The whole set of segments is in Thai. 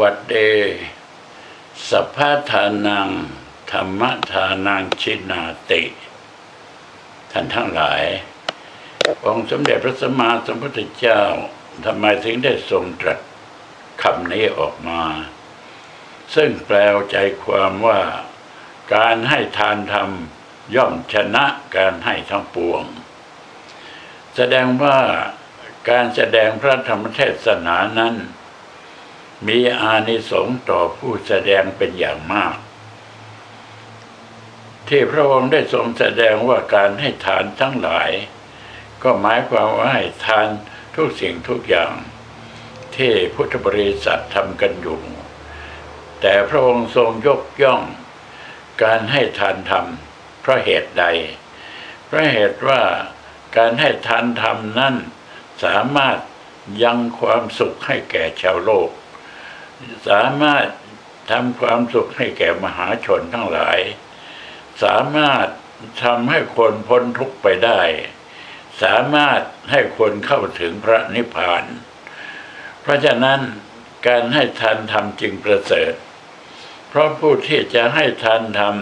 วัสดีสัพพทานัง ธรรมทานังชินาติ ท่านทั้งหลาย องค์สมเด็จพระสัมมาสัมพุทธเจ้าทำไมถึงได้ทรงตรัสคำนี้ออกมา ซึ่งแปลใจความว่าการให้ทานธรรมย่อมชนะการให้ทั้งปวง แสดงว่าการแสดงพระธรรมเทศนานั้น มีอานิสงส์ต่อผู้แสดงเป็นอย่างมาก ที่พระองค์ได้ทรงแสดงว่าการให้ทานทั้งหลาย ก็หมายความว่าให้ทานทุกสิ่งทุกอย่าง ที่พุทธบริษัททำกันอยู่ แต่พระองค์ทรงยกย่อง การให้ทานธรรมเพราะเหตุใด เพราะเหตุว่าการให้ทานธรรมนั้นสามารถยังความสุขให้แก่ชาวโลก สามารถทำความสุขให้แก่มหาชนทั้งหลาย สามารถทำให้คนพ้นทุกข์ไปได้ สามารถให้คนเข้าถึงพระนิพพาน เพราะฉะนั้นการให้ทานธรรมจึงประเสริฐ เพราะผู้ที่จะให้ทานธรรม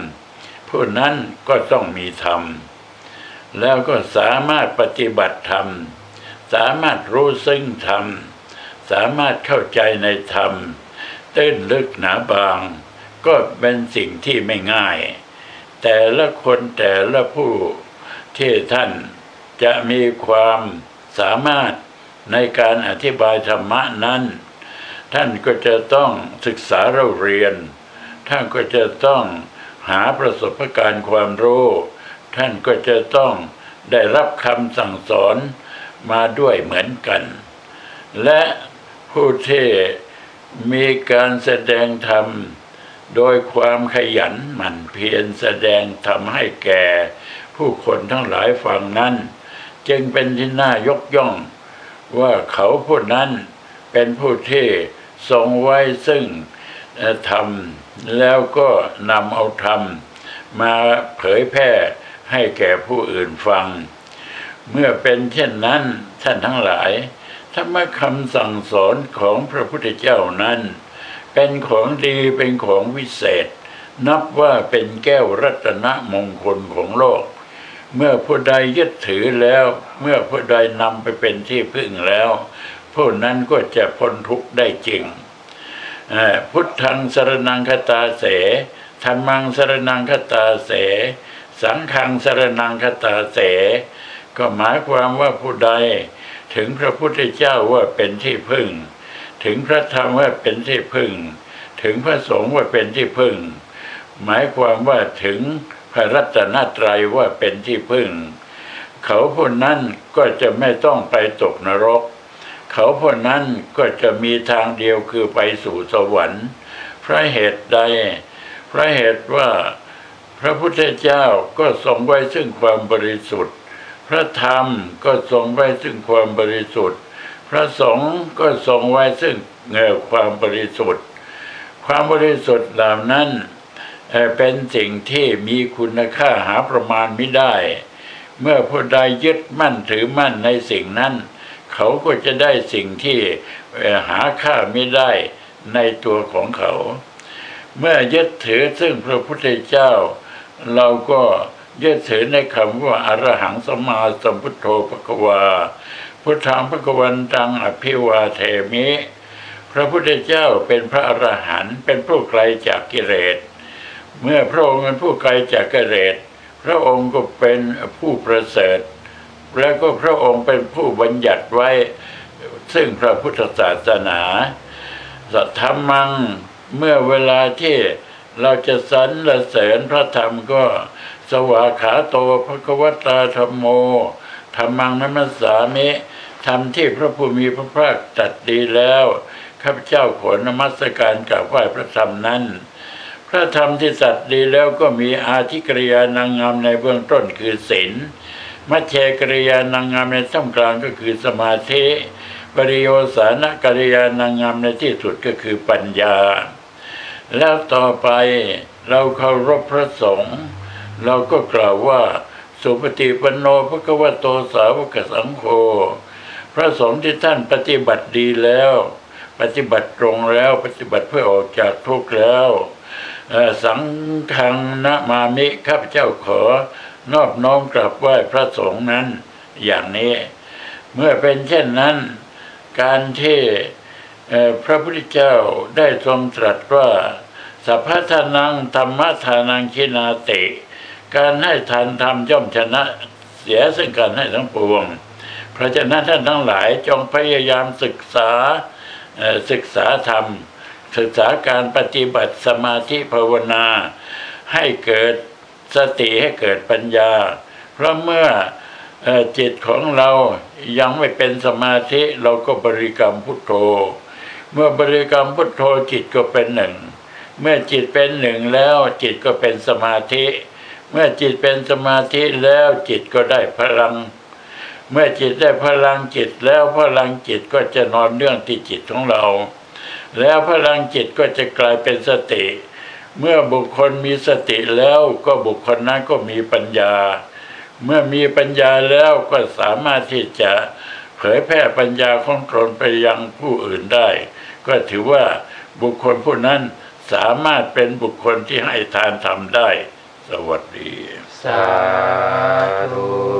ผู้นั้นก็ต้องมีธรรม แล้วก็สามารถปฏิบัติธรรม สามารถรู้ซึ่งธรรม สามารถเข้าใจในธรรม ตื้นลึกหนาบาง ก็เป็นสิ่งที่ไม่ง่าย แต่ละคนแต่ละผู้ที่ท่านจะมีความสามารถในการอธิบายธรรมะนั้น ท่านก็จะต้องศึกษาเราเรียน ท่านก็จะต้องหาประสบการณ์ความรู้ ท่านก็จะต้องได้รับคำสั่งสอนมาด้วยเหมือนกัน และผู้ที่ มีการแสดงธรรม โดยความขยันหมั่นเพียรแสดงธรรมให้แก่ ผู้คนทั้งหลายฟังนั้น จึงเป็นที่น่ายกย่อง ว่าเขาผู้นั้นเป็นผู้ที่ทรงไว้ซึ่งธรรม แล้วก็นำเอาธรรม มาเผยแพร่ให้แก่ผู้อื่นฟัง เมื่อเป็นเช่นนั้นท่านทั้งหลาย ธรรมคำสั่งสอนของพระพุทธเจ้านั้น เป็นของดีเป็นของวิเศษ นับว่าเป็นแก้วรัตนมงคลของโลก เมื่อผู้ใดยึดถือแล้ว เมื่อผู้ใดนำไปเป็นที่พึ่งแล้วผู้นั้นก็จะพ้นทุกข์ได้จริง พุทธังสรนังคตาเสธรรมังสรนังคตาเส สังฆังสรนังคตาเส ก็หมายความว่าผู้ใด ถึงพระพุทธเจ้าว่าเป็นที่พึ่ง ถึงพระธรรมว่าเป็นที่พึ่ง ถึงพระสงฆ์ว่าเป็นที่พึ่ง หมายความว่าถึงพระรัตนตรัยว่าเป็นที่พึ่ง เขาผู้นั้นก็จะไม่ต้องไปตกนรก เขาพวกนั้นก็จะมีทางเดียวคือไปสู่สวรรค์พระเหตุใดพระเหตุว่าพระพุทธเจ้าก็ทรงไว้ซึ่งความบริสุทธิ์ พระธรรมก็ทรงไว้ซึ่งความบริสุทธิ์ พระสงฆ์ก็ทรงไว้ซึ่งเงาความบริสุทธิ์ ความบริสุทธิ์เหล่านั้นเป็นสิ่งที่มีคุณค่าหาประมาณไม่ได้ เมื่อผู้ใดยึดมั่นถือมั่นในสิ่งนั้น เขาก็จะได้สิ่งที่หาค่าไม่ได้ในตัวของเขา เมื่อยึดถือซึ่งพระพุทธเจ้า เราก็ ยึดถือในคำว่าอรหังสมาสัมพุทโธภควา พุทธังพระกวันตังอภิวาเทมิ พระพุทธเจ้าเป็นพระอรหันต์เป็นผู้ไกลจากกิเลสเมื่อพระองค์เป็นผู้ไกลจากกิเลสพระองค์ก็เป็นผู้ประเสริฐ แล้วก็พระองค์เป็นผู้บัญญัติไว้ ซึ่งพระพุทธศาสนาสัทธรรมังเมื่อเวลาที่เราจะสรรเสริญพระธรรมก็ สวาขาโตพระกวตาธรรมโมธรรมังนัมสามิธรรมที่พระผู้มีพระภาคตัดดีแล้วข้าพเจ้าขอนมัสการกราบไหว้พระธรรมนั้น พระธรรมที่ตัดดีแล้วก็มีอาธิกริยานางงามในเบื้องต้นคือศีลมัชเชกริยานางงามในท่ามกลางก็คือสมาธิปริโยสานกริยานางงามในที่สุดก็คือปัญญา แล้วต่อไปเราเคารพพระสงฆ์ เราก็กล่าวว่า สุปฏิปันโนพระกวโตสาวกสังโฆพระสงฆ์ที่ท่านปฏิบัติดีแล้ว ปฏิบัติตรงแล้วปฏิบัติเพื่อออกจากทุกข์แล้วสังฆังนะมามิข้าพเจ้าขอนอบน้อมกราบไหว้พระสงฆ์นั้นอย่างนี้ เมื่อเป็นเช่นนั้น การที่พระพุทธเจ้าได้ทรงตรัสว่าสัพพทานังธรรมทานังคินาติ การให้ทานธรรมย่อมชนะเสียซึ่งการให้ทั้งปวง เพราะฉะนั้นท่านทั้งหลายจงพยายามศึกษาศึกษาธรรม ศึกษาการปฏิบัติสมาธิภาวนา ให้เกิดสติให้เกิดปัญญา เพราะเมื่อจิตของเรายังไม่เป็นสมาธิเราก็บริกรรมพุทโธ เมื่อบริกรรมพุทโธจิตก็เป็นหนึ่ง เมื่อจิตเป็นหนึ่งแล้วจิตก็เป็นสมาธิ มื่อจิตเป็นสมาธิแล้วจิตก็ได้พลัง เมื่อจิตได้พลังจิตแล้วพลังจิตก็จะนอนเนื่องที่จิตของเรา แล้วพลังจิตก็จะกลายเป็นสติ เมื่อบุคคลมีสติแล้วก็บุคคลนั้นก็มีปัญญา เมื่อมีปัญญาแล้วก็สามารถที่จะเผยแพร่ปัญญาของตนไปยังผู้อื่นได้ ก็ถือว่าบุคคลผู้นั้นสามารถเป็นบุคคลที่ให้ทานทำได้ สวัสดี สาธุ